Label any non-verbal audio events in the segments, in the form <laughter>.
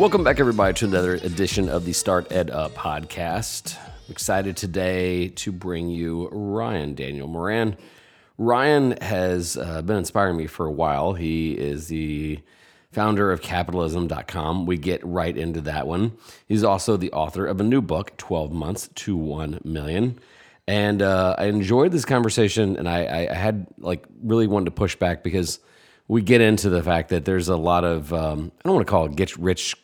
Welcome back, everybody, to another edition of the Start Ed Up podcast. I'm excited today to bring you Ryan Daniel Moran. Ryan has uh, been inspiring me for a while. He is the founder of capitalism.com. We get right into that one. He's also the author of a new book, 12 Months to 1 Million. And uh, I enjoyed this conversation, and I, I, had like really wanted to push back because we get into the fact that there's a lot of um, I don't want to call it get rich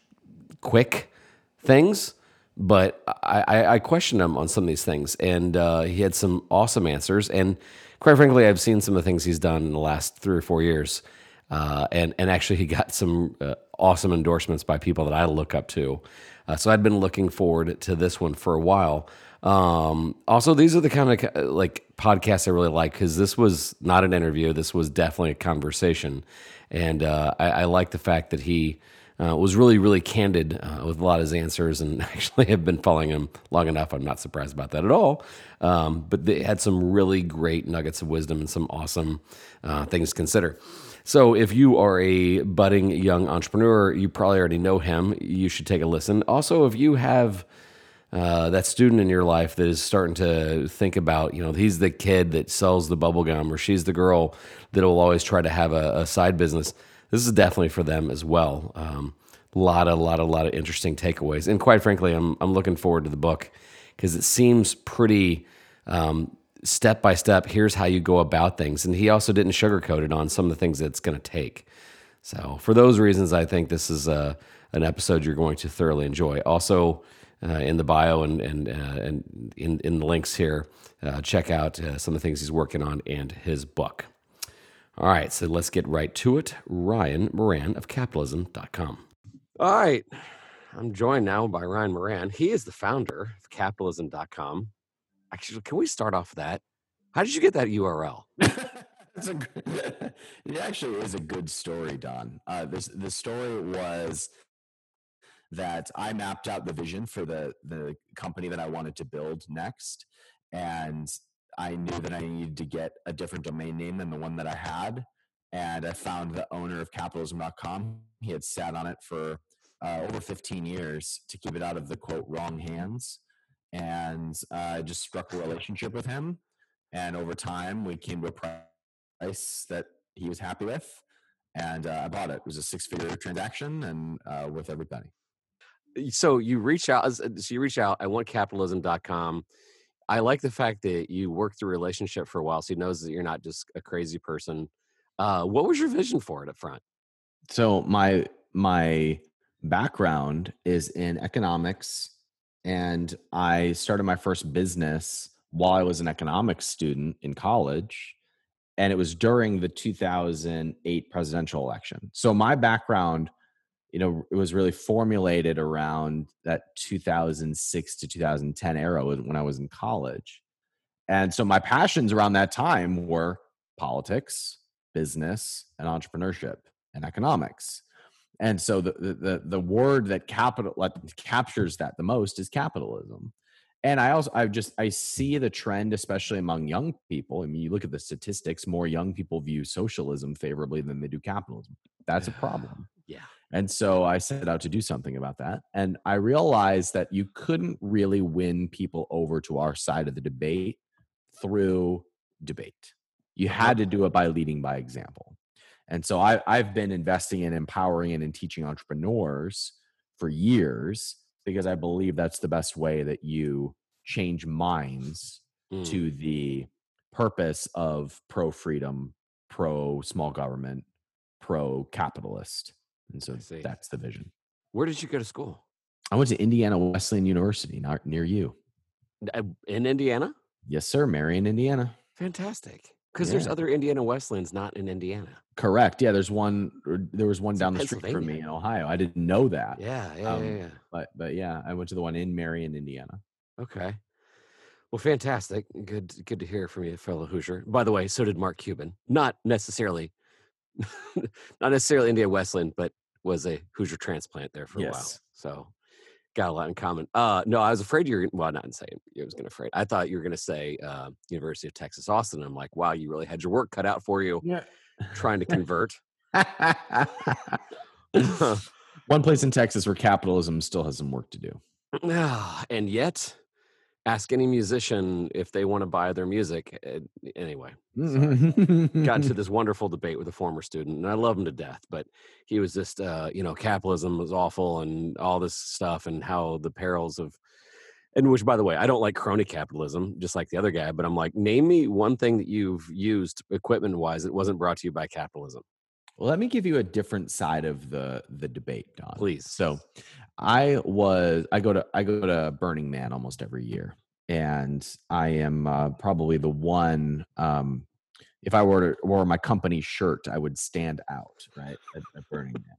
quick things, but I, I, I questioned him on some of these things, and uh, he had some awesome answers. And quite frankly, I've seen some of the things he's done in the last three or four years, uh, and and actually he got some uh, awesome endorsements by people that I look up to. Uh, so I'd been looking forward to this one for a while. Um, also, these are the kind of like podcasts I really like because this was not an interview. This was definitely a conversation, and uh, I, I, like the fact that he uh, was really, really candid uh, with a lot of his answers, and <laughs> actually have been following him long enough. I'm not surprised about that at all. Um, but they had some really great nuggets of wisdom and some awesome uh, things to consider. So, if you are a budding young entrepreneur, you probably already know him. You should take a listen. Also, if you have uh, that student in your life that is starting to think about, you know, he's the kid that sells the bubble gum or she's the girl that will always try to have a, a side business. This is definitely for them as well. A um, lot, a lot, a lot of interesting takeaways. And quite frankly, I'm, I'm looking forward to the book because it seems pretty um, step by step. Here's how you go about things. And he also didn't sugarcoat it on some of the things that it's going to take. So, for those reasons, I think this is a, uh, an episode you're going to thoroughly enjoy. Also, uh, in the bio and and uh, and in in the links here. Uh, check out uh, some of the things he's working on and his book. All right, so let's get right to it. Ryan Moran of capitalism.com. All right, I'm joined now by Ryan Moran. He is the founder of capitalism.com. Actually, can we start off with that? How did you get that URL? It's <laughs> a, <laughs> it actually is a good story, Don. Uh, this the story was that I mapped out the vision for the the company that I wanted to build next, and I knew that I needed to get a different domain name than the one that I had. And I found the owner of capitalism.com. He had sat on it for uh, over 15 years to keep it out of the quote wrong hands. And uh, I just struck a relationship with him. And over time, we came to a price that he was happy with. And uh, I bought it. It was a six figure transaction and uh, worth every penny so you reach out so you reach out i want capitalism.com i like the fact that you worked the relationship for a while so he knows that you're not just a crazy person. Uh, what was your vision for it up front? So my my background is in economics and i started my first business while i was an economics student in college and it was during the 2008 presidential election. So my background you know, it was really formulated around that 2006 to 2010 era when I was in college. And so my passions around that time were politics, business, and entrepreneurship and economics. And so the the the word that capital that captures that the most is capitalism. And I also I just I see the trend, especially among young people. I mean, you look at the statistics, more young people view socialism favorably than they do capitalism. That's a <sighs> problem. And so I set out to do something about that. And I realized that you couldn't really win people over to our side of the debate through debate. You had to do it by leading by example. And so I, have been investing in empowering and in teaching entrepreneurs for years because I believe that's the best way that you change minds mm. to the purpose of pro freedom, pro small government, pro capitalist and so that's the vision. Where did you go to school? I went to Indiana Wesleyan University, not near you. Uh, in Indiana? Yes, sir. Marion, Indiana. Fantastic. Because yeah. there's other Indiana Wesleyans not in Indiana. Correct. Yeah, there's one. There was one it's down the street from me in Ohio. I didn't know that. Yeah, yeah, um, yeah, yeah. But but yeah, I went to the one in Marion, Indiana. Okay. Well, fantastic. Good good to hear from you, fellow Hoosier. By the way, so did Mark Cuban. Not necessarily <laughs> not necessarily Indiana Wesleyan, but was a Hoosier transplant there for a while. So got a lot in common. Uh, no, I was afraid you're well, not saying you was gonna afraid. I thought you were gonna say uh, University of Texas Austin. I'm like, wow, you really had your work cut out for you yeah. trying to <laughs> convert. <laughs> One place in Texas where capitalism still has some work to do. <sighs> and yet, ask any musician if they want to buy their music. Uh, anyway, got into <laughs> this wonderful debate with a former student, and I love him to death. But he was just, uh, you know, capitalism was awful and all this stuff, and how the perils of and which by the way i don't like crony capitalism just like the other guy but i'm like name me one thing that you've used equipment wise that wasn't brought to you by capitalism well, let me give you a different side of the the debate, Don. Please. So, I was I go to I go to Burning Man almost every year, and I am uh, probably the one. Um, if I were to wore my company shirt, I would stand out right at, at Burning Man.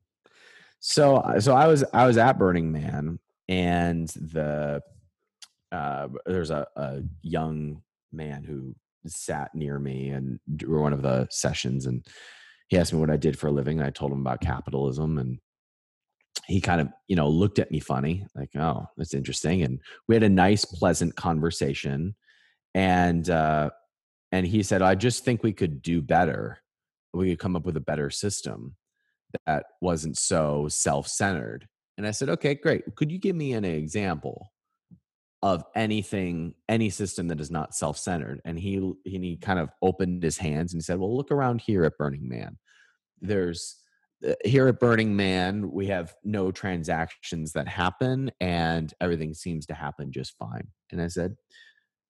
So, uh, so I was I was at Burning Man, and the uh, there's a, a young man who sat near me and during one of the sessions and he asked me what I did for a living. I told him about capitalism and he kind of, you know, looked at me funny, like, oh, that's interesting. And we had a nice, pleasant conversation. And uh and he said, I just think we could do better. We could come up with a better system that wasn't so self-centered. And I said, okay, great. Could you give me an example of anything, any system that is not self-centered. And he and he kind of opened his hands and he said, "Well, look around here at Burning Man. There's Uh, here at Burning Man, we have no transactions that happen, and everything seems to happen just fine." And I said,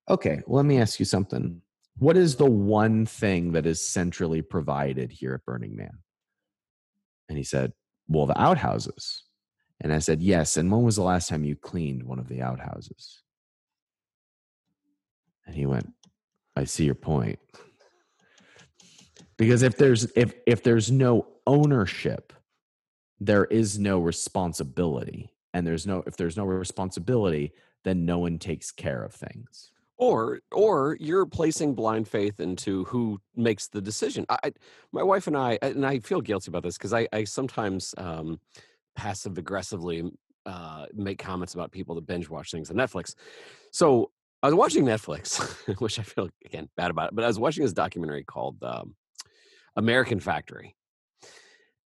"Okay, well, let me ask you something. What is the one thing that is centrally provided here at Burning Man?" And he said, "Well, the outhouses." And I said, Yes. And when was the last time you cleaned one of the outhouses? And he went, I see your point. Because if there's if if there's no ownership, there is no responsibility. And there's no if there's no responsibility, then no one takes care of things or or you're placing blind faith into who makes the decision I, my wife and i and i feel guilty about this because I, I sometimes um, passive aggressively uh, make comments about people that binge watch things on Netflix. So I was watching Netflix, <laughs> which I feel again bad about it, but I was watching this documentary called um, American Factory.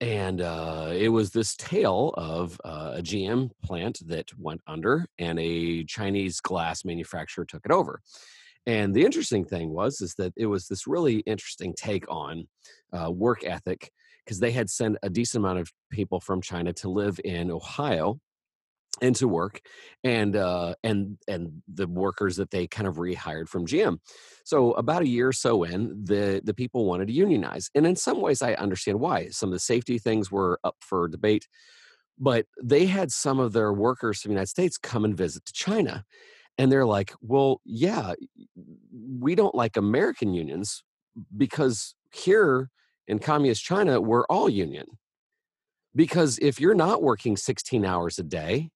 And uh, it was this tale of uh, a GM plant that went under, and a Chinese glass manufacturer took it over. And the interesting thing was is that it was this really interesting take on uh, work ethic because they had sent a decent amount of people from China to live in Ohio and to work and uh and and the workers that they kind of rehired from GM. So about a year or so in, the the people wanted to unionize. And in some ways I understand why. Some of the safety things were up for debate, but they had some of their workers from the United States come and visit to China. And they're like, "Well, yeah, we don't like American unions because here in communist China, we're all union. Because if you're not working 16 hours a day,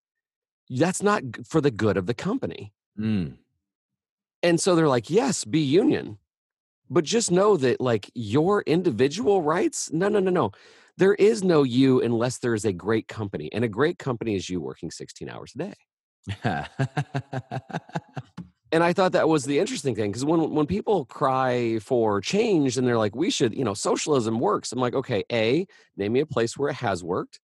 that's not for the good of the company. Mm. And so they're like, yes, be union. But just know that, like, your individual rights, no, no, no, no. There is no you unless there is a great company. And a great company is you working 16 hours a day. <laughs> and I thought that was the interesting thing because when when people cry for change and they're like, we should, you know, socialism works. I'm like, okay, a name me a place where it has worked,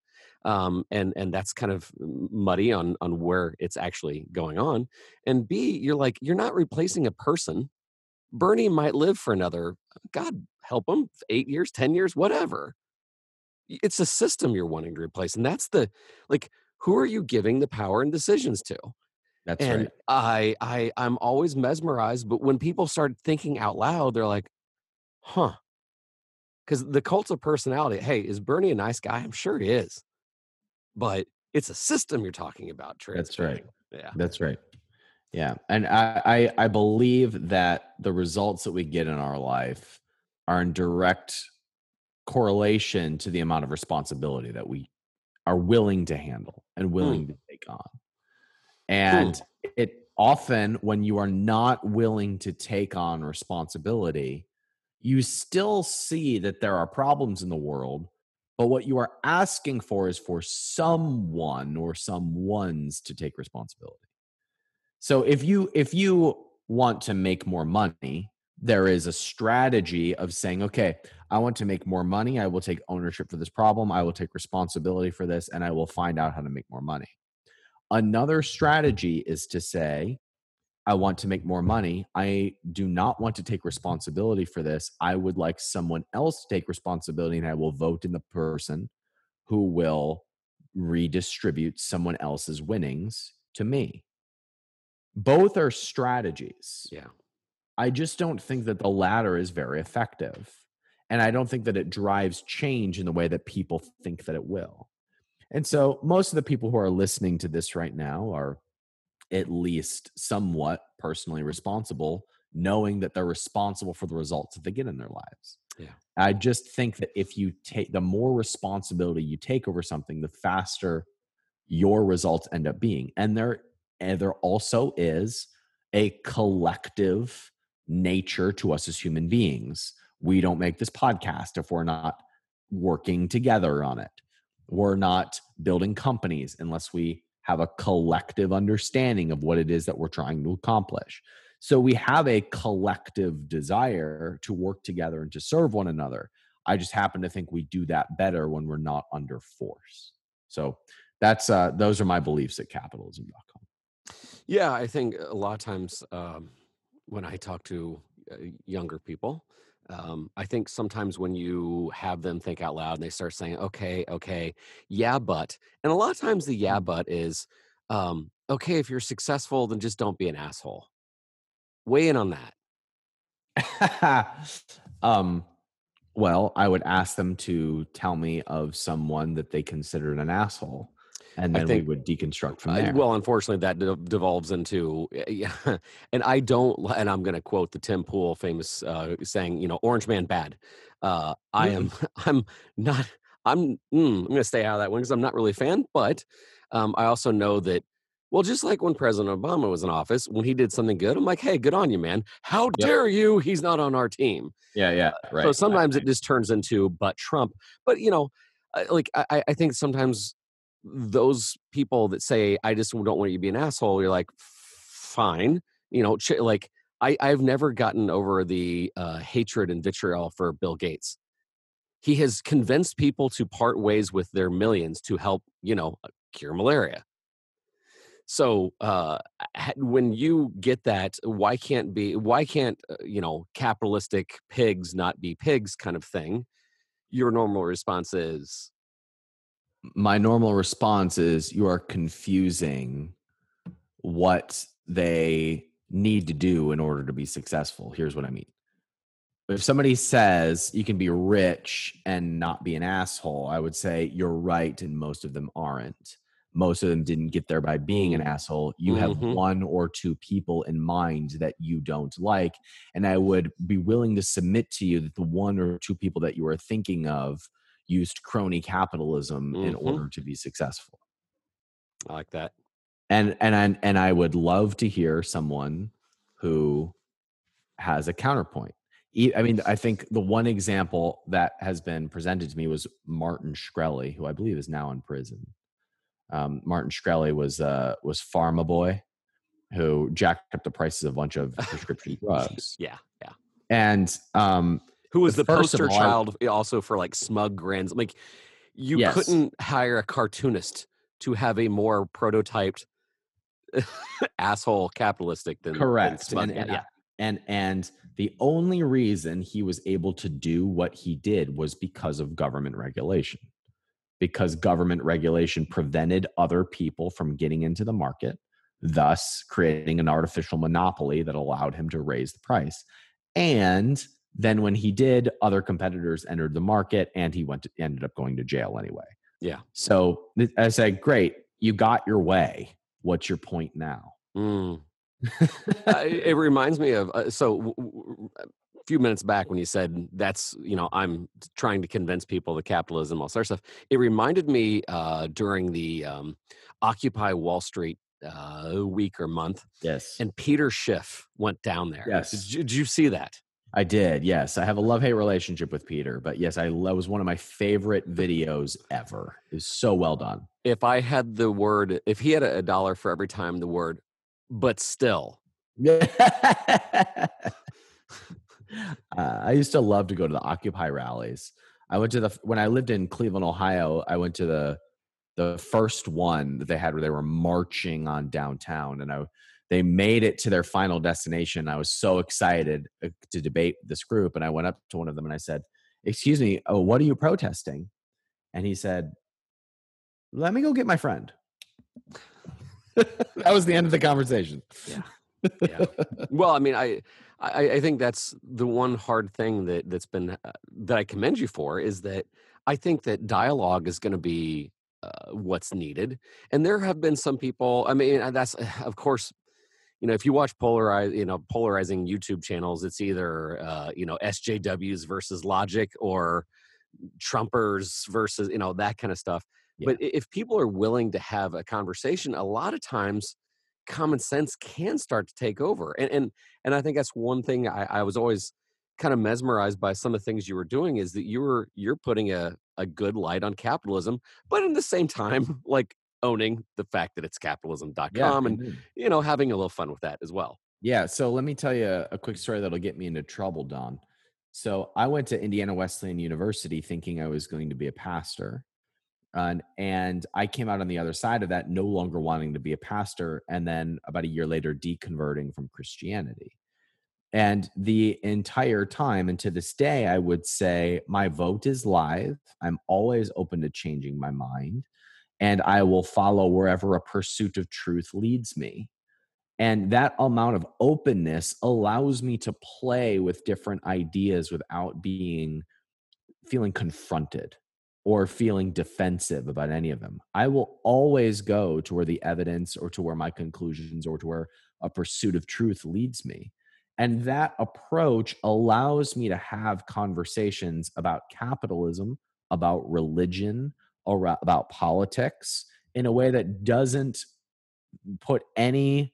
um, and and that's kind of muddy on on where it's actually going on. And b, you're like, you're not replacing a person. Bernie might live for another, God help him, eight years, ten years, whatever. It's a system you're wanting to replace, and that's the like, who are you giving the power and decisions to? That's and right. I I I'm always mesmerized, but when people start thinking out loud, they're like, "Huh." Cuz the cult of personality, hey, is Bernie a nice guy? I'm sure he is. But it's a system you're talking about, That's right. Yeah. That's right. Yeah. And I, I I believe that the results that we get in our life are in direct correlation to the amount of responsibility that we are willing to handle and willing mm. to take on. And Ooh. it often, when you are not willing to take on responsibility, you still see that there are problems in the world. But what you are asking for is for someone or some ones to take responsibility. So if you if you want to make more money, there is a strategy of saying, okay, I want to make more money. I will take ownership for this problem. I will take responsibility for this, and I will find out how to make more money. Another strategy is to say, I want to make more money. I do not want to take responsibility for this. I would like someone else to take responsibility, and I will vote in the person who will redistribute someone else's winnings to me. Both are strategies. Yeah. I just don't think that the latter is very effective. And I don't think that it drives change in the way that people think that it will. And so most of the people who are listening to this right now are at least somewhat personally responsible, knowing that they're responsible for the results that they get in their lives. Yeah. I just think that if you take the more responsibility you take over something, the faster your results end up being. And there and there also is a collective nature to us as human beings. We don't make this podcast if we're not working together on it. We're not building companies unless we have a collective understanding of what it is that we're trying to accomplish. So we have a collective desire to work together and to serve one another. I just happen to think we do that better when we're not under force. So that's uh, those are my beliefs at capitalism.com. Yeah, I think a lot of times um, when I talk to uh, younger people, um, I think sometimes when you have them think out loud and they start saying, okay, okay, yeah, but, and a lot of times the yeah, Mm. but is, um, okay, if you're successful, then just don't be an asshole. Weigh in on that. <laughs> um, well, I would ask them to tell me of someone that they considered an asshole, and then think- we would deconstruct from Uh, there. well, unfortunately, that de- devolves into uh, yeah, <laughs> and I don't. And I'm going to quote the Tim Pool famous uh, saying, you know, "Orange Man bad." Uh, I am. <laughs> I'm not. I'm. Mm, I'm going to stay out of that one because I'm not really a fan. But um, I also know that. Well, just like when President Obama was in office, when he did something good, I'm like, "Hey, good on you, man! How Yep. dare you? He's not on our team." yeah, yeah, right. So sometimes it just turns into but Trump. But you know, like I- I think sometimes those people that say I just don't want you to be an asshole, you're like, fine. You know, ch- like I, I've never gotten over the uh, hatred and vitriol for Bill Gates. He has convinced people to part ways with their millions to help, you know, uh, cure malaria. So uh, when you get that, why can't be why can't uh, you know capitalistic pigs not be pigs kind of thing? Your normal response is my normal response is you are confusing what they need to do in order to be successful. Here's what I mean. If somebody says you can be rich and not be an asshole, I would say you're right, and most of them aren't. Most of them didn't get there by being an asshole. You have Mhm. one or two people in mind that you don't like. And I would be willing to submit to you that the one or two people that you are thinking of used crony capitalism in Mhm. order to be successful. I like that. And and I, and I would love to hear someone who has a counterpoint. I mean, I think the one example that has been presented to me was Martin Shkreli, who I believe is now in prison. Um, Martin Shkreli was uh, was Pharma Boy, who jacked up the prices of a bunch of <laughs> prescription drugs. Yeah, yeah. And um, Who was the of poster all, child also for like smug grins? Like you Yes. couldn't hire a cartoonist to have a more prototyped <laughs> asshole capitalistic than than correct smug. and, and, yeah. and and the only reason he was able to do what he did was because of government regulation because government regulation prevented other people from getting into the market thus creating an artificial monopoly that allowed him to raise the price and then when he did other competitors entered the market and he went to, ended up going to jail anyway Yeah. so i said great you got your way what's your point now Mm. <laughs> Uh, it reminds me of uh, so w- w- a few minutes back when you said that's you know i'm trying to convince people that capitalism all sorts of stuff it reminded me uh, during the um, occupy wall street uh, week or month yes and peter schiff went down there Yes. did you, did you see that I did. Yes, I have a love hate relationship with Peter, but yes, I that was one of my favorite videos ever. Was so well done. if i had the word if he had a, a dollar for every time the word but still <laughs> Uh, I used to love to go to the Occupy rallies. I went to the when I lived in Cleveland, Ohio. I went to the the first one that they had where they were marching on downtown, and I they made it to their final destination. I was so excited uh, to debate this group, and I went up to one of them and I said, "Excuse me, oh, what are you protesting?" And he said, "Let me go get my friend." <laughs> that was the end of the conversation. Yeah. <laughs> yeah. Well, I mean, I, I, I think that's the one hard thing that that's been uh, that I commend you for is that I think that dialogue is going to be uh, what's needed, and there have been some people. I mean, that's of course. You know, if you watch polarize, you know, polarizing YouTube channels, it's either uh, you know SJWs versus Logic or Trumpers versus you know that kind of stuff. Yeah. But if people are willing to have a conversation, a lot of times common sense can start to take over. And and and I think that's one thing I, I was always kind of mesmerized by some of the things you were doing is that you were you're putting a, a good light on capitalism, but in the same time, <laughs> like owning the fact that it's capitalism.com yeah, and you know having a little fun with that as well. Yeah. So let me tell you a, a quick story that'll get me into trouble, Don. So I went to Indiana Wesleyan University thinking I was going to be a pastor. And, and I came out on the other side of that, no longer wanting to be a pastor, and then about a year later, deconverting from Christianity. And the entire time, and to this day, I would say my vote is live. I'm always open to changing my mind, and I will follow wherever a pursuit of truth leads me. And that amount of openness allows me to play with different ideas without being feeling confronted or feeling defensive about any of them. I will always go to where the evidence or to where my conclusions or to where a pursuit of truth leads me. And that approach allows me to have conversations about capitalism, about religion, or about politics in a way that doesn't put any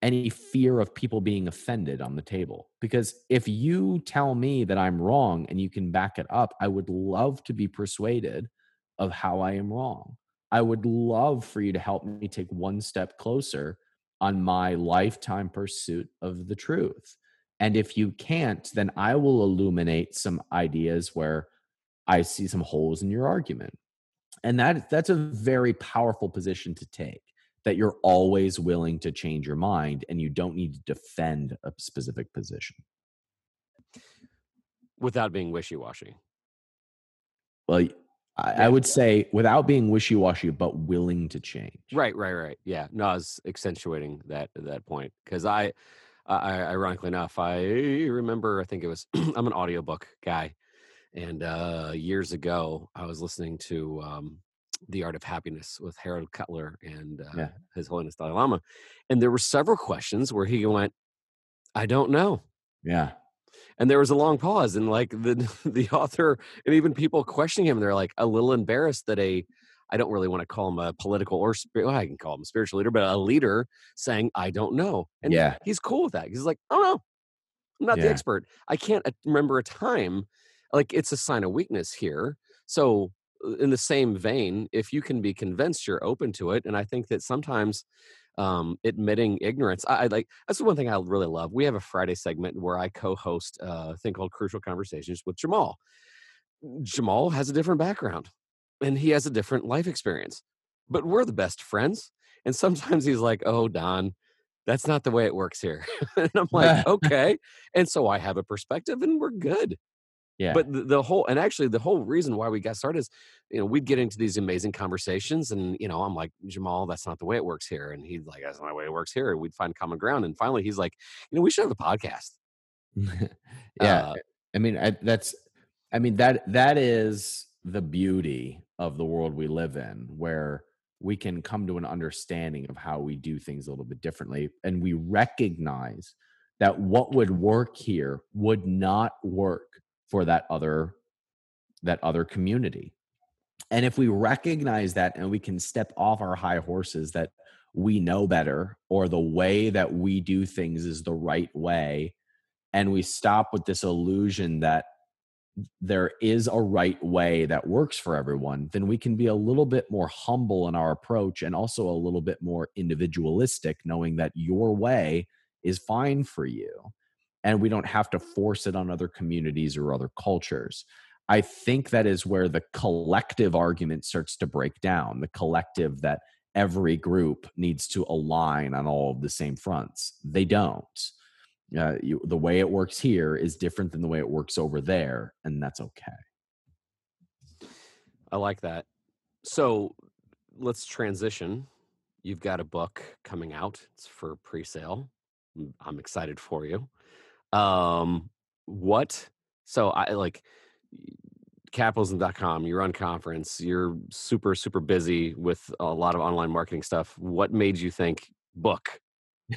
any fear of people being offended on the table. Because if you tell me that I'm wrong and you can back it up, I would love to be persuaded of how I am wrong. I would love for you to help me take one step closer on my lifetime pursuit of the truth. And if you can't, then I will illuminate some ideas where I see some holes in your argument. And that that's a very powerful position to take that you're always willing to change your mind and you don't need to defend a specific position. Without being wishy-washy. Well I, yeah. I would say without being wishy-washy but willing to change. Right right right. Yeah no i was accentuating that that point because I, I ironically enough i remember i think it was <clears throat> i'm an audiobook guy and uh years ago i was listening to um the Art of Happiness with Howard Cutler and uh, yeah. His Holiness Dalai Lama. And there were several questions where he went, I don't know. Yeah. And there was a long pause, and like the <laughs> the author and even people questioning him, they're like a little embarrassed that a I don't really want to call him a political or well, I can call him a spiritual leader, but a leader saying I don't know, and yeah, he's cool with that. He's like, oh no, I'm not yeah. the expert. I can't remember a time. Like it's a sign of weakness here. So uh, in the same vein, if you can be convinced you're open to it, and I think that sometimes um, admitting ignorance, I, I, like that's the one thing I really love. We have a Friday segment where I co-host a thing called Crucial Conversations with Jamal. Jamal has a different background, and he has a different life experience, but we're the best friends. And sometimes he's like, "Oh, Don." That's not the way it works here. <laughs> and I'm like, <laughs> okay. And so I have a perspective and we're good. Yeah. But the, the, whole, and actually, the whole reason why we got started is, you know, we'd get into these amazing conversations, and you know, I'm like, Jamal, that's not the way it works here, and he's like, that's not the way it works here. We'd find common ground, and finally, he's like, you know, we should have a podcast. <laughs> yeah, uh, I mean, I, that's, I mean that that is the beauty of the world we live in, where we can come to an understanding of how we do things a little bit differently, and we recognize that what would work here would not work for that other that other community. And if we recognize that and we can step off our high horses that we know better or the way that we do things is the right way and we stop with this illusion that there is a right way that works for everyone, then we can be a little bit more humble in our approach and also a little bit more individualistic, knowing that your way is fine for you and we don't have to force it on other communities or other cultures. I think that is where the collective argument starts to break down, the collective that every group needs to align on all of the same fronts. They don't. Uh, you, the way it works here is different than the way it works over there, and that's okay. I like that. So let's transition. You've got a book coming out. It's for pre-sale. I'm excited for you. Um, what? So I like capitalism.com. You run conference. You're super super busy with a lot of online marketing stuff. What made you think book?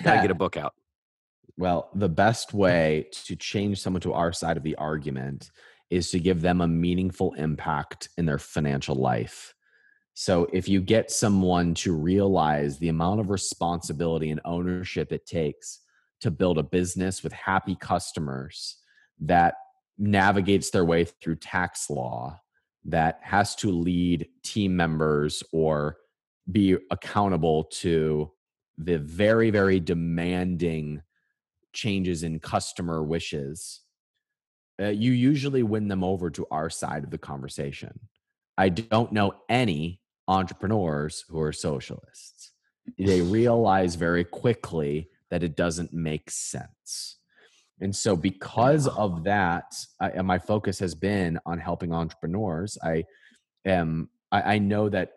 Gotta get a <laughs> book out. Well, the best way to change someone to our side of the argument is to give them a meaningful impact in their financial life. So, if you get someone to realize the amount of responsibility and ownership it takes to build a business with happy customers that navigates their way through tax law, that has to lead team members or be accountable to the very, very demanding changes in customer wishes, uh, you usually win them over to our side of the conversation. I don't know any entrepreneurs who are socialists. They <laughs> realize very quickly that it doesn't make sense. And so, because of that, I, my focus has been on helping entrepreneurs. I am, I, I know that,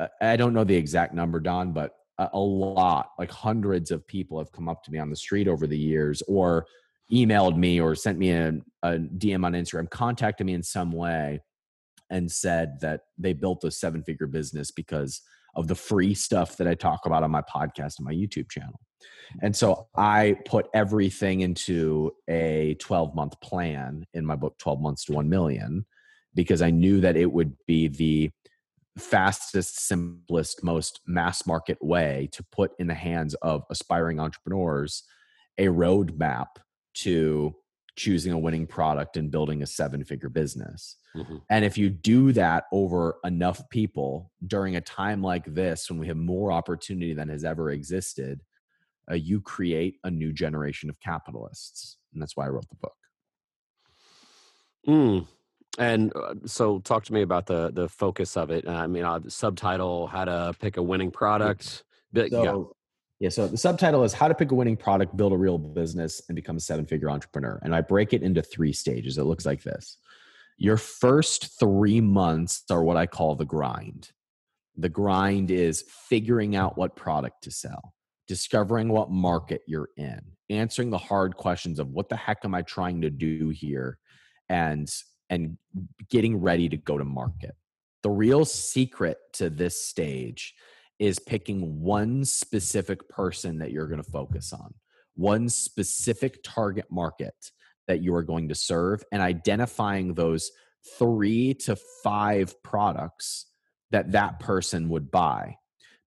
uh, I don't know the exact number, Don, but a, a lot, like hundreds of people have come up to me on the street over the years or emailed me or sent me a, a DM on Instagram, contacted me in some way and said that they built a seven figure business because of the free stuff that I talk about on my podcast and my YouTube channel. And so I put everything into a 12 month plan in my book, 12 Months to 1 Million, because I knew that it would be the fastest, simplest, most mass market way to put in the hands of aspiring entrepreneurs a roadmap to choosing a winning product and building a seven figure business. Mm-hmm. And if you do that over enough people during a time like this, when we have more opportunity than has ever existed, uh, you create a new generation of capitalists. And that's why I wrote the book. Mm. And uh, so, talk to me about the the focus of it. I mean, uh, the subtitle: How to pick a winning product. But, so, yeah. yeah. So the subtitle is How to Pick a Winning Product, Build a Real Business, and Become a Seven Figure Entrepreneur. And I break it into three stages. It looks like this. Your first three months are what I call the grind. The grind is figuring out what product to sell discovering what market you're in, answering the hard questions of what the heck am I trying to do here, and and getting ready to go to market. The real secret to this stage is picking one specific person that you're going to focus on, one specific target market that you are going to serve, and identifying those three to five products that that person would buy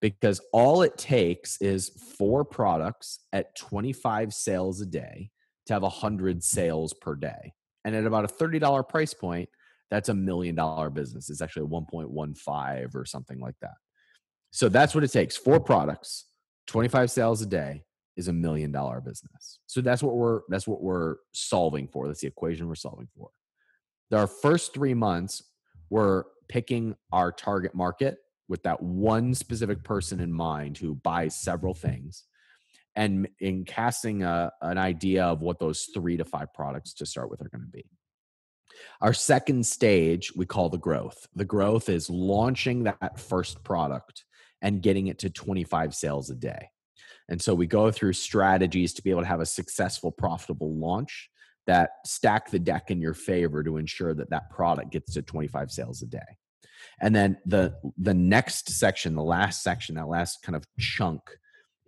because all it takes is four products at 25 sales a day to have 100 sales per day. And at about a $30 price point, that's a million dollar business. It's actually 1.15 or something like that. So that's what it takes. Four products, 25 sales a day is a million dollar business. So that's what we're that's what we're solving for. That's the equation we're solving for. Our first 3 months we're picking our target market with that one specific person in mind who buys several things and in casting a, an idea of what those three to five products to start with are going to be. Our second stage we call the growth. The growth is launching that first product and getting it to 25 sales a day. And so we go through strategies to be able to have a successful, profitable launch that stack the deck in your favor to ensure that that product gets to 25 sales a day and then the the next section the last section that last kind of chunk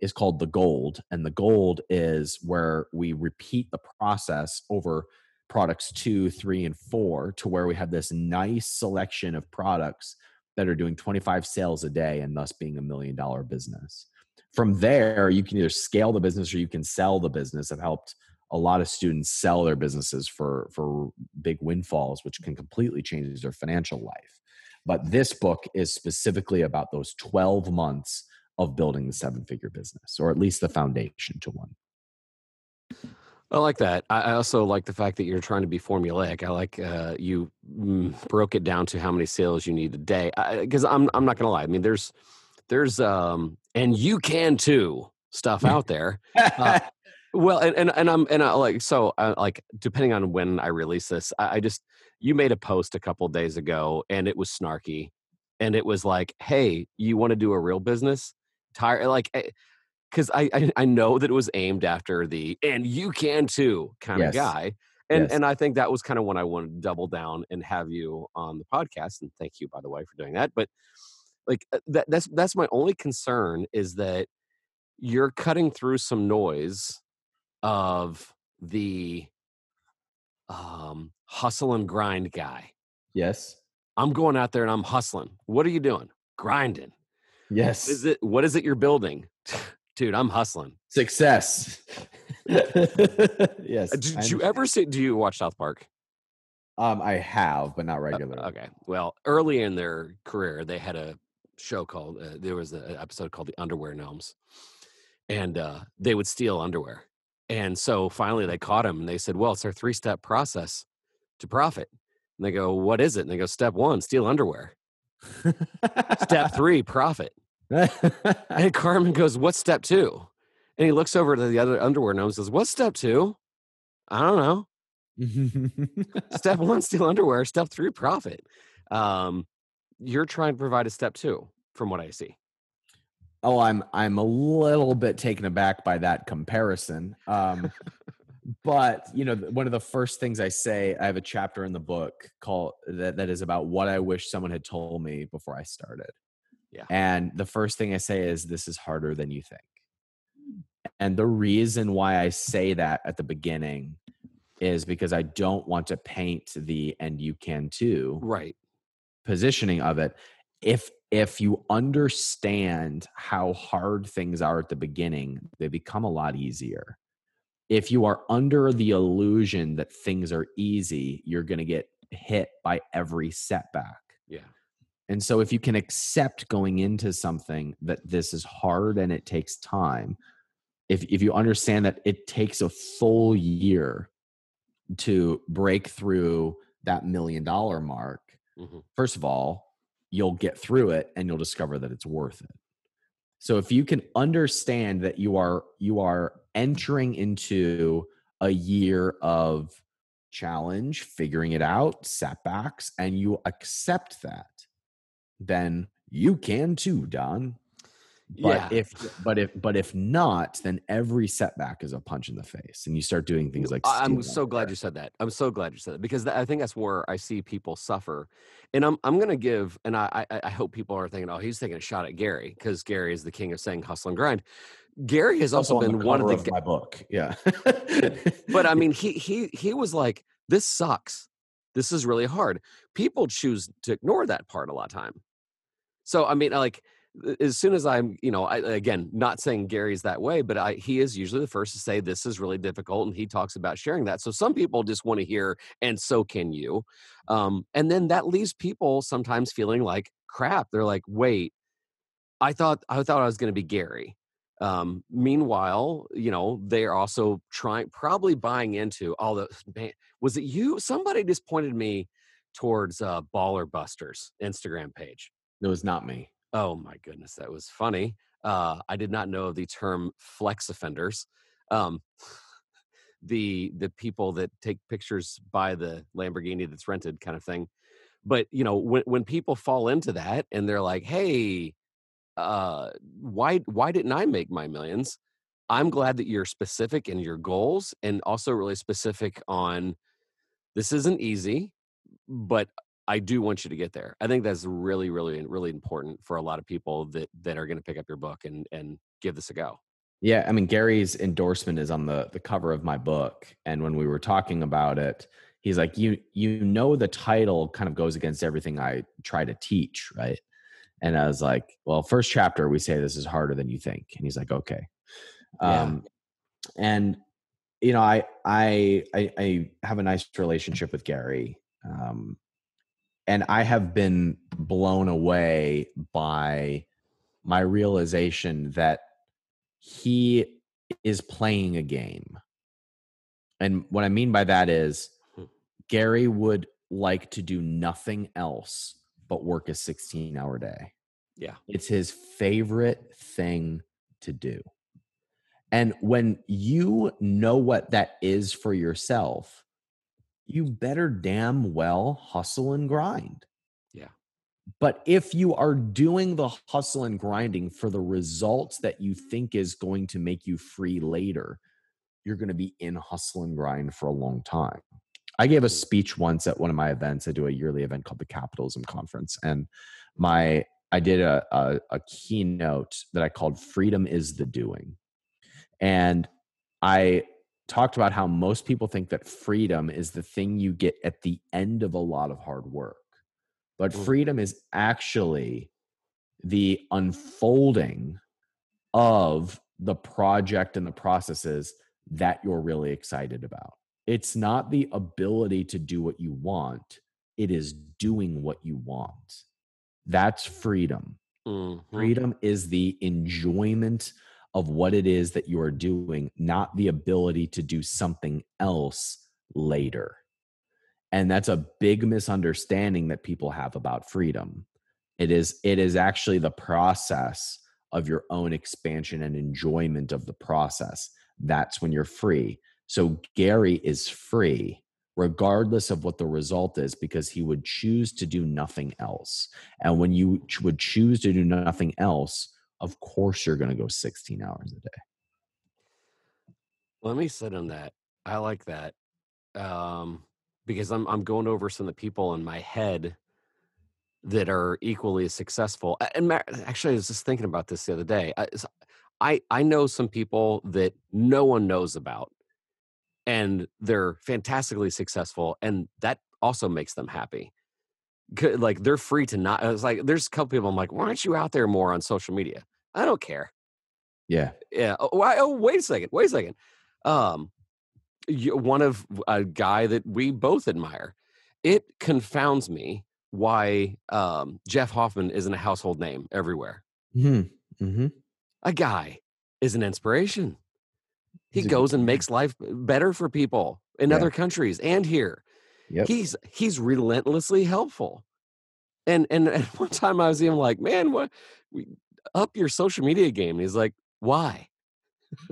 is called the gold. And the gold is where we repeat the process over products two three and four to where we have this nice selection of products that are doing 25 sales a day and thus being a million dollar business. From there you can either scale the business or you can sell the business. I've helped a lot of students sell their businesses for for big windfalls which can completely change their financial life but this book is specifically about those 12 months of building the seven figure business, or at least the foundation to one. I like that. I also like the fact that you're trying to be formulaic. I like uh, you mm, broke it down to how many sales you need a day. Because I'm I'm not gonna lie. I mean, there's there's um and you can too stuff <laughs> out there. Uh, well, and, and and I'm and I like so uh, like depending on when I release this, I, I just you made a post a couple days ago and it was snarky, and it was like, hey, you want to do a real business? Tire like. Because I, I I know that it was aimed after the and you can too kind of Yes. guy, and Yes. and I think that was kind of when I wanted to double down and have you on the podcast. And thank you, by the way, for doing that. But like uh, that that's that's my only concern is that you're cutting through some noise of the um hustle and grind guy. yes. I'm going out there and I'm hustling. What are you doing? Grinding. Yes. Is it what is it you're building? <laughs> Dude, I'm hustling. Success. <laughs> yes. Uh, Did you ever see do you watch South Park? Um, I have, but not Uh, regularly. Okay. Well, early in their career, they had a show called. Uh, there was an episode called "The Underwear Gnomes," and uh, they would steal underwear. And so finally, they caught him, and they said, "Well, it's our three-step process to profit." And they go, "What is it?" And they go, "Step one, steal underwear. Step three, profit." And <laughs> Cartman goes, "What's step two? And he looks over to the other underwear gnomes and says, "What's step two? I don't know." step one <laughs> steal underwear step three profit um you're trying to provide a step two from what i see oh, I'm I'm a little bit taken aback by that comparison. Um, <laughs> but you know, one of the first things I say, I have a chapter in the book called that that is about what I wish someone had told me before I started. Yeah. And the first thing I say is, "This is harder than you think." And the reason why I say that at the beginning is because I don't want to paint the "and you can too" right positioning of it if if you understand how hard things are at the beginning they become a lot easier. If you are under the illusion that things are easy you're going to get hit by every setback. Yeah. And so if you can accept going into something that this is hard and it takes time if if you understand that it takes a full year to break through that million dollar mark hmm first of all, you'll get through it and you'll discover that it's worth it. So if you can understand that you are you are entering into a year of challenge, figuring it out, setbacks, and you accept that, then you can too, Don. But Yeah. if but if but if not, then every setback is a punch in the face, and you start doing things like. I'm so glad underwear. you said that i'm so glad you said that because i think that's where i see people suffer and i'm, I'm gonna give and I, I i hope people are thinking oh he's taking a shot at gary because gary is the king of saying hustle and grind gary has also, on the been one of the gu- my book. Yeah, but I <laughs> mean, he he he was like, "This sucks. This is really hard." People choose to ignore that part a lot of time. So I mean, like, as soon as I'm, you know, I, again, not saying Gary's that way, but I, he is usually the first to say this is really difficult, and he talks about sharing that. So some people just want to hear, and so can you. Um, and then that leaves people sometimes feeling like crap. They're like, "Wait, I thought I thought I was going to be Gary." Um, meanwhile, you know, they're also trying, probably buying into all the. <laughs> Man, was it you? Somebody just pointed me towards uh, Baller Busters Instagram page. it was not me. Oh my goodness, that was funny. Uh, I did not know the term flex offenders. Um, <laughs> the the people that take pictures by the Lamborghini that's rented, kind of thing. But you know, when when people fall into that and they're like, "Hey, uh, why why didn't I make my millions? I'm glad that you're specific in your goals and also really specific on this isn't easy, but I do want you to get there. I think that's really, really, really important for a lot of people that that are going to pick up your book and and give this a go. Yeah, I mean Gary's endorsement is on the the cover of my book, and when we were talking about it, he's like, "You you know the title kind of goes against everything I try to teach, right?" And I was like, "Well, first chapter we say this is harder than you think," and he's like, "Okay." Yeah. Um, and you know, I, I I I have a nice relationship with Gary, um, and I have been blown away by my realization that he is playing a game And what I mean by that is Hmm. Gary would like to do nothing else but work a 16 hour day. Yeah. It's his favorite thing to do. And when you know what that is for yourself, you better damn well hustle and grind. Yeah. But if you are doing the hustle and grinding for the results that you think is going to make you free later, you're going to be in hustle and grind for a long time. I gave a speech once at one of my events. I do a yearly event called the Capitalism Conference, and my I did a, a, a keynote that I called "Freedom is the Doing," and I talked about how most people think that freedom is the thing you get at the end of a lot of hard work, but Mm. freedom is actually the unfolding of the project and the processes that you're really excited about. It's not the ability to do what you want, it is doing what you want. That's freedom. Mhm. Freedom is the enjoyment of what it is that you are doing, not the ability to do something else later. And that's a big misunderstanding that people have about freedom. It is it is actually the process of your own expansion and enjoyment of the process. That's when you're free. So Gary is free regardless of what the result is because he would choose to do nothing else. And when you would choose to do nothing else, of course you're going to go 16 hours a day. Let me sit on that. I like that. Um, because I'm I'm going over some of the people in my head that are equally as successful. And actually, I was just thinking about this the other day. I I know some people that no one knows about, and they're fantastically successful, and that also makes them happy Like they're free to not. It's like there's a couple people. I'm like, why aren't you out there more on social media? I don't care. Yeah. Yeah. Oh, why, oh, wait a second. Wait a second. Um, you, one of a guy that we both admire. It confounds me why um, Jeff Hoffman isn't a household name everywhere. hmm hmm A guy is an inspiration. He He's a good goes and makes life better for people in Yeah. other countries and here. Yep. He's he's relentlessly helpful. And and <laughs> at one time I was even like, man, what we up your social media game. And he's like, why?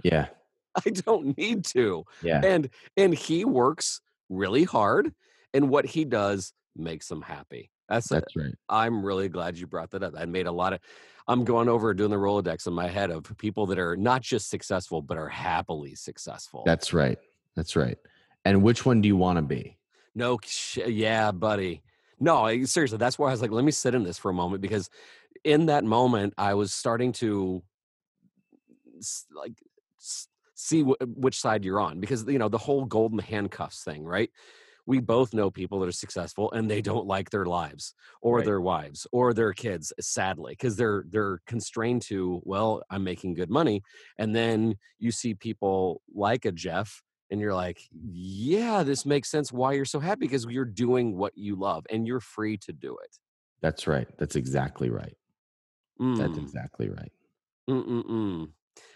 yeah. <laughs> I don't need to. Yeah. and and he works really hard and what he does makes him happy that's it That's right. i'm really glad you brought that up i made a lot of i'm going over doing the rolodex in my head of people that are not just successful but are happily successful That's right. That's right. And which one do you want to be? no yeah buddy no I- seriously that's why i was like let me sit in this for a moment because in that moment i was starting to like see wh- which side you're on because you know the whole golden handcuffs thing right we both know people that are successful and they don't like their lives or Right. their wives or their kids sadly because they're they're constrained to well i'm making good money and then you see people like a jeff and you're like yeah this makes sense why you're so happy because you're doing what you love and you're free to do it That's right. That's exactly right. That's Mm. exactly right. Mm-mm-mm.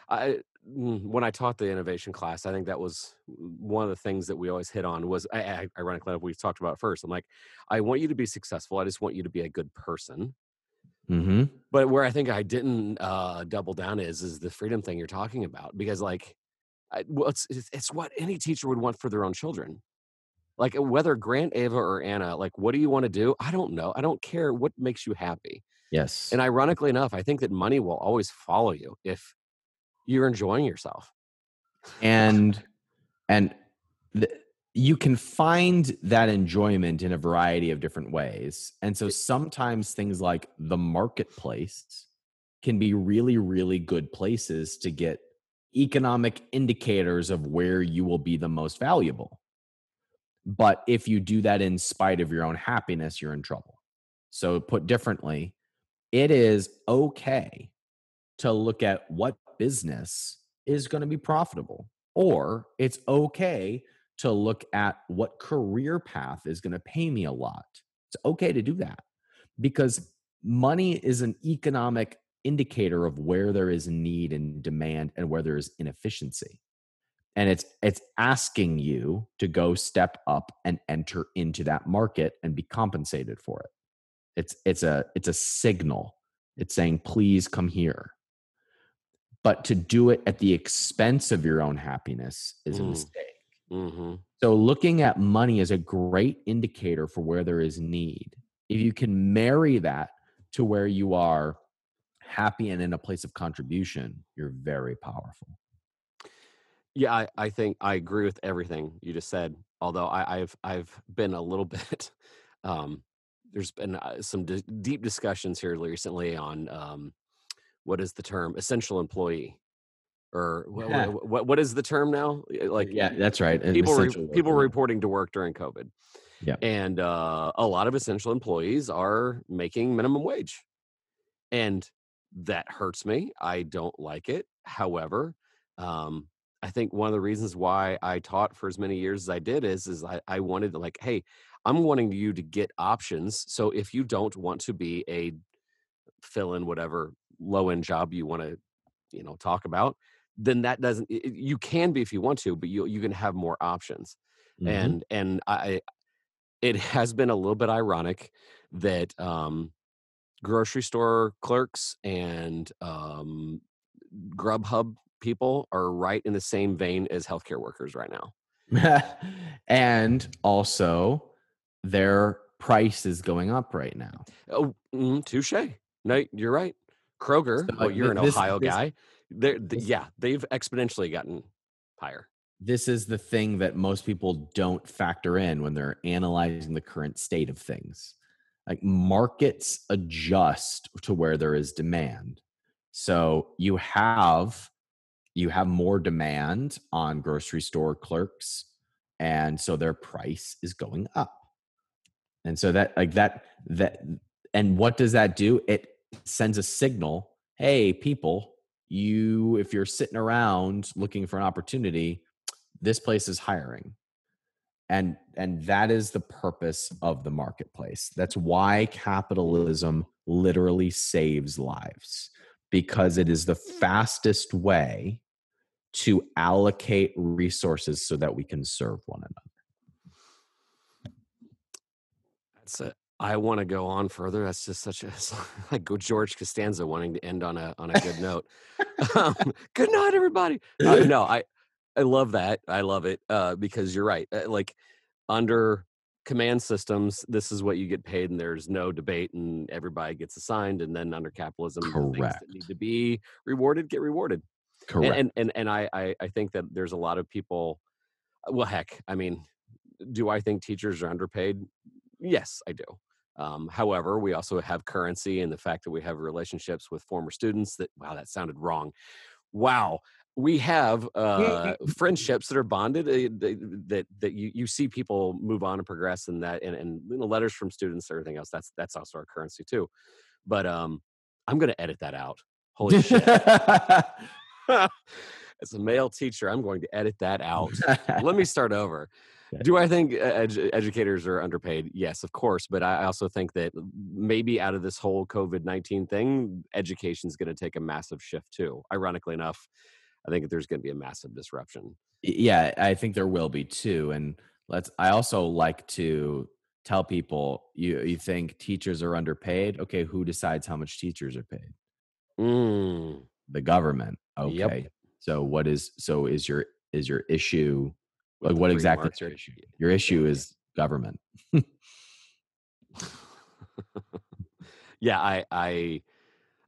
I mm, when I taught the innovation class, I think that was one of the things that we always hit on was I, I, ironically enough, we talked about it first. I'm like, I want you to be successful. I just want you to be a good person. hmm But where I think I didn't uh, double down is is the freedom thing you're talking about because like, I, well, it's it's it's what any teacher would want for their own children. Like whether Grant, Ava, or Anna, like, what do you want to do? I don't know. I don't care. What makes you happy? Yes. And ironically enough, I think that money will always follow you if you're enjoying yourself. and and the, you can find that enjoyment in a variety of different ways and so sometimes things like the marketplace can be really really good places to get economic indicators of where you will be the most valuable but if you do that in spite of your own happiness you're in trouble so put differently it is okay to look at what business is going to be profitable or it's okay to look at what career path is going to pay me a lot. It's okay to do that because money is an economic indicator of where there is need and demand and where there is inefficiency and it's it's asking you to go step up and enter into that market and be compensated for it it's it's a it's a signal it's saying please come here but to do it at the expense of your own happiness is a Mm. mistake Mm-hmm. so looking at money is a great indicator for where there is need if you can marry that to where you are happy and in a place of contribution you're very powerful Yeah, I, I think I agree with everything you just said. Although I, I've I've been a little <laughs> bit. Um, there's been uh, some d- deep discussions here recently on um, what is the term essential employee, or what, Yeah. what, what is the term now? Like yeah that's right people re- people worker. reporting to work during COVID. Yeah. and uh, a lot of essential employees are making minimum wage, and that hurts me. I don't like it. However, um, I think one of the reasons why I taught for as many years as I did is is I, I wanted to like, hey, I'm wanting you to get options. So if you don't want to be a fill in whatever low end job you want to, you know, talk about, then that doesn't. You can be if you want to, but you you can have more options Mhm. and and I it <laughs> has been a little bit ironic that um grocery store clerks and um Grubhub people are right in the same vein as healthcare workers right now. <laughs> and also their price is going up right now Oh, mm, touche. No, you're right. Kroger, So, well, you're an Ohio this- guy. They're, th- yeah, they've exponentially gotten higher. this is the thing that most people don't factor in when they're analyzing the current state of things like markets adjust to where there is demand so you have you have more demand on grocery store clerks and so their price is going up and so that like that that and what does that do? It sends a signal hey people you if you're sitting around looking for an opportunity this place is hiring. And and that is the purpose of the marketplace. That's why capitalism literally saves lives because it is the fastest way to allocate resources so that we can serve one another That's it. I want to go on further. That's just such a <laughs> like go George Costanza wanting to end on a on a good note. <laughs> um, good night, everybody. Uh, no, I I love that. I love it uh, because you're right. Uh, like under command systems, this is what you get paid, and there's no debate, and everybody gets assigned. And then under capitalism, the things that Correct. need to be rewarded get rewarded. And- correct And and and I, I I think that there's a lot of people. Well, heck, I mean, do I think teachers are underpaid? Yes, I do. Um, however, we also have currency and the fact that we have relationships with former students. That wow, that sounded wrong. Wow, we have uh, <laughs> friendships that are bonded. uh, that that, you, you see people move on and progress, and that and, and you know, letters from students, everything else. That's that's also our currency too. But um, I'm going to edit that out. Holy shit! <laughs> <laughs> As a male teacher, I'm going to edit that out. Let me start over. Okay. Do I <laughs> think uh, edu- educators are underpaid? Yes, of course. But I also think that maybe out of this whole COVID 19 thing, education is going to take a massive shift too. Ironically enough, I think that there's going to be a massive disruption. yeah i think there will be too and let's i also like to tell people you you think teachers are underpaid okay who decides how much teachers are paid Mm, the government okay Yep. so what is so is your is your issue like what exactly your issue. your issue is government. <laughs> Yeah, I, I,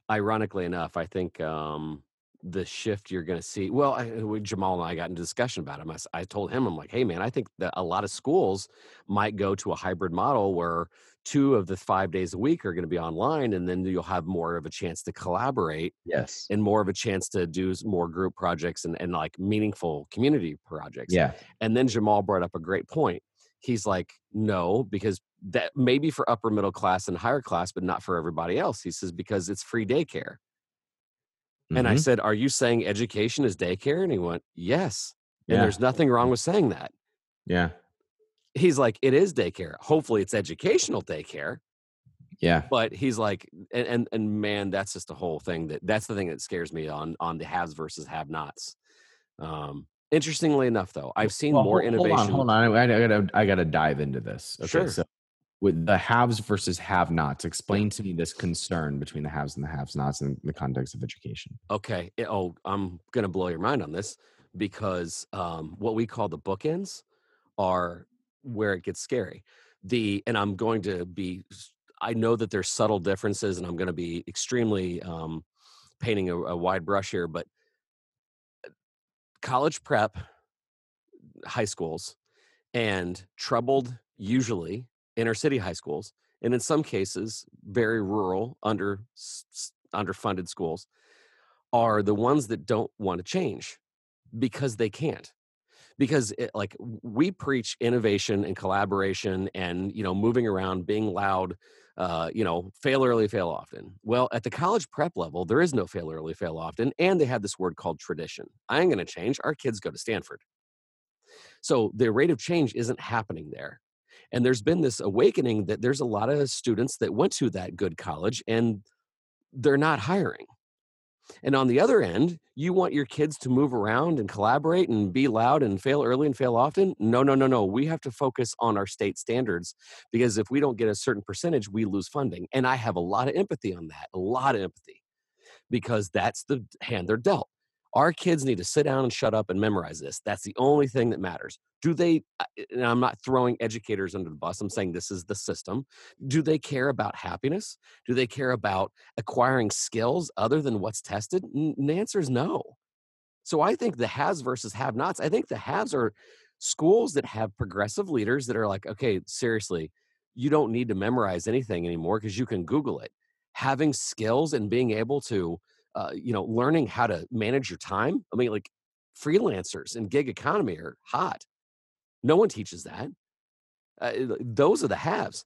ironically enough, I think um, the shift you're going to see. Well, I, uh, Jamal and I got into discussion about him. I told him, I'm like, hey man, I think that a lot of schools might go to a hybrid model where two of the five days a week are going to be online, and then you'll have more of a chance to collaborate yes and more of a chance to do more group projects and, and like meaningful community projects. yeah And then Jamal brought up a great point. He's like, no, because that maybe for upper middle class and higher class, but not for everybody else. He says, because it's free daycare. And I Mhm. said, Are you saying education is daycare? And he went, Yes. And there's nothing wrong with saying that. yeah He's like, It is daycare. Hopefully it's educational daycare. yeah But he's like, and, and and man, that's just a whole thing that that's the thing that scares me on on the haves versus have nots. Um, Interestingly enough, though, I've seen Well, more hold- innovation. Hold on, hold on. I, I gotta, I gotta dive into this. Okay, Sure. so with the haves versus have-nots, explain to me this concern between the haves and the have-nots in the context of education. Okay. eh, Oh, I'm going to blow your mind on this because um, what we call the bookends are where it gets scary. The and I'm going to be. I know that there's subtle differences, and I'm going to be extremely um, painting a, a wide brush here, but college prep, high schools, and troubled, usually inner city high schools, and in some cases, very rural, under underfunded schools, are the ones that don't want to change because they can't. Because it, like we preach innovation and collaboration and you know moving around being loud uh, you know fail early fail often. Well at the college prep level there is no fail early fail often and they have this word called tradition. I ain't going to change. Our kids go to stanford. So the rate of change isn't happening there and there's been this awakening that there's a lot of students that went to that good college and they're not hiring and on the other end, you want your kids to move around and collaborate and be loud and fail early and fail often? No, no, no, no. We have to focus on our state standards because if we don't get a certain percentage, we lose funding. And I have a lot of empathy on that, a lot of empathy because that's the hand they're dealt. Our kids need to sit down and shut up and memorize this. That's the only thing that matters. Do they, I- eh, and I'm not throwing educators under the bus, I'm saying this is the system. Do they care about happiness? Do they care about acquiring skills other than what's tested? N- the answer is no. So I think the haves versus have nots, I think the haves are schools that have progressive leaders that are like, okay, seriously, you don't need to memorize anything anymore because you can Google it. Having skills and being able to, uh, you know, learning how to manage your time. I mean, like freelancers and gig economy are hot. No one teaches that. Uh, those are the haves.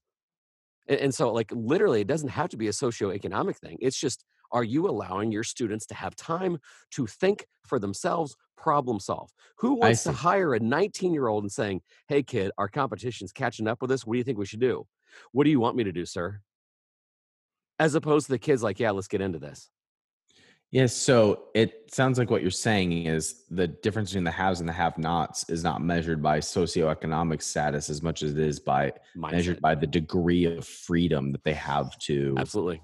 And, and so, like, literally, it doesn't have to be a socioeconomic thing. It's just, are you allowing your students to have time to think for themselves, problem solve? Who wants to hire a 19 year old and saying, hey, kid, our competition's catching up with us. What do you think we should do? What do you want me to do, sir? As opposed to the kids, like, yeah, let's get into this. Yes. So it sounds like what you're saying is the difference between the haves and the have-nots is not measured by socioeconomic status as much as it is by measured by the degree of freedom that they have to Absolutely.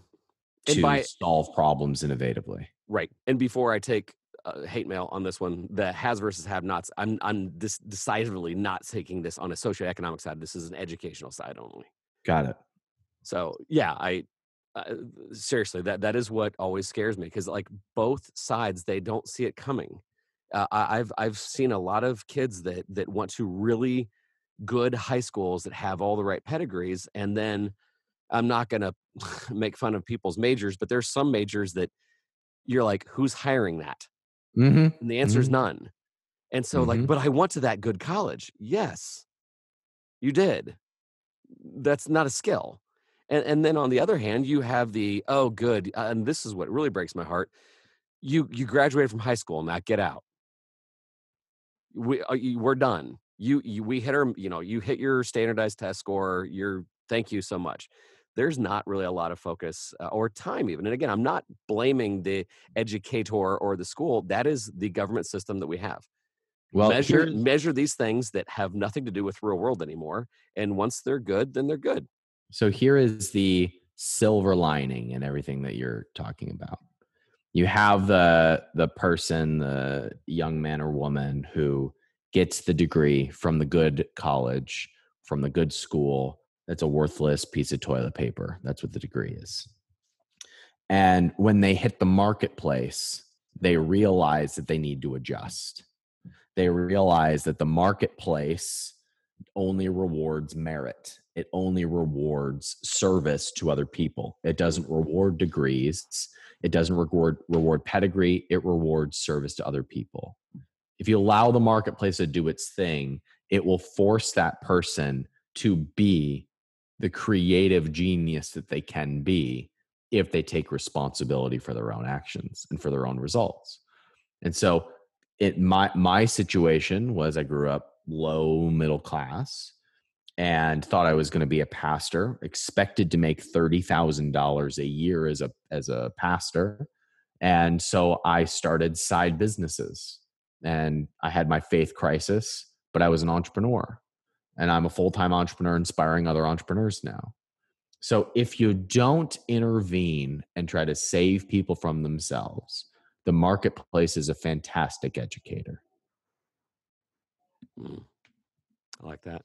And to by- solve problems innovatively. Right. And before I take uh, hate mail on this one, the has versus have nots, I'm I'm dis- decidedly not taking this on a socioeconomic side. This is an educational side only. Got it. So yeah, I uh, seriously that that is what always scares me because like both sides they don't see it coming. Uh, I, I've I've seen a lot of kids that that want to really good high schools that have all the right pedigrees, and then I'm not going <laughs> to make fun of people's majors, but there's some majors that you're like, who's hiring that? Mm-hmm. And the answer is Mhm. none. And so, like, Mhm. but I went to that good college. Yes, you did. That's not a skill. And and then on the other hand, you have the oh, good. uh, And this is what really breaks my heart. You you graduated from high school, now get out. We uh, we're done. You you we hit our you know you hit your standardized test score. You're thank you so much. There's not really a lot of focus uh, or time even. And again, I'm not blaming the educator or the school. That is the government system that we have Well, measure measure these things that have nothing to do with real world anymore and once they're good then they're good So here is the silver lining in everything that you're talking about. You have the the person, the young man or woman who gets the degree from the good college, from the good school. That's a worthless piece of toilet paper. That's what the degree is. And when they hit the marketplace, they realize that they need to adjust. They realize that the marketplace only rewards merit. It only rewards service to other people. It doesn't mm-hmm. reward degrees. It doesn't reward reward pedigree. It rewards service to other people. If you allow the marketplace to do its thing, it will force that person to be the creative genius that they can be if they take responsibility for their own actions and for their own results. And so it my my situation was I grew up low middle class and thought I was going to be a pastor, expected to make $30,000 a year as a as a pastor. And so I started side businesses. and I had my faith crisis, but I was an entrepreneur and I'm a full time entrepreneur inspiring other entrepreneurs now. So if you don't intervene and try to save people from themselves, the marketplace is a fantastic educator. Mm. I like that.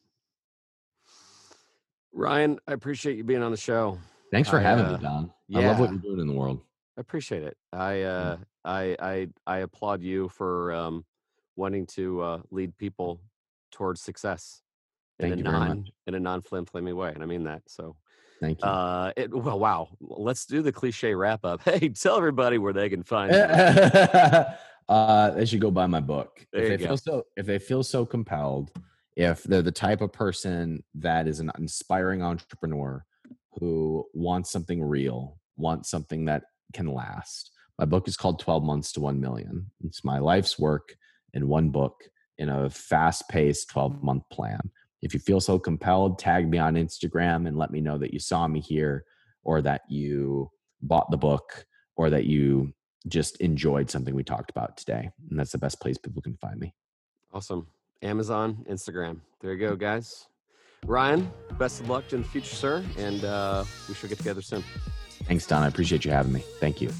Ryan, I appreciate you being on the show. Thanks for I, having uh, me, Don. I love what you're doing in the world. I appreciate it. I uh, I I I applaud you for um, wanting to uh, lead people towards success in Thank a non in a non flim flammy way, and I mean that. So, Thank you. uh, it well, wow. Let's do the cliche wrap up. <laughs> Hey, tell everybody where they can find you. <laughs> <laughs> uh, they should go buy my book. There if they feel so, if they feel so compelled, if they're the type of person that is an inspiring entrepreneur who wants something real, wants something that can last. My book is called 12 Months to 1 Million. It's my life's work in one book in a fast paced 12 month plan. If you feel so compelled, tag me on Instagram and let me know that you saw me here or that you bought the book or that you just enjoyed something we talked about today. And that's the best place people can find me. Awesome. Amazon, Instagram. There you go, guys. Ryan, best of luck in the future, sir, and uh, we should get together soon. Thanks, Don. I appreciate you having me. Thank you.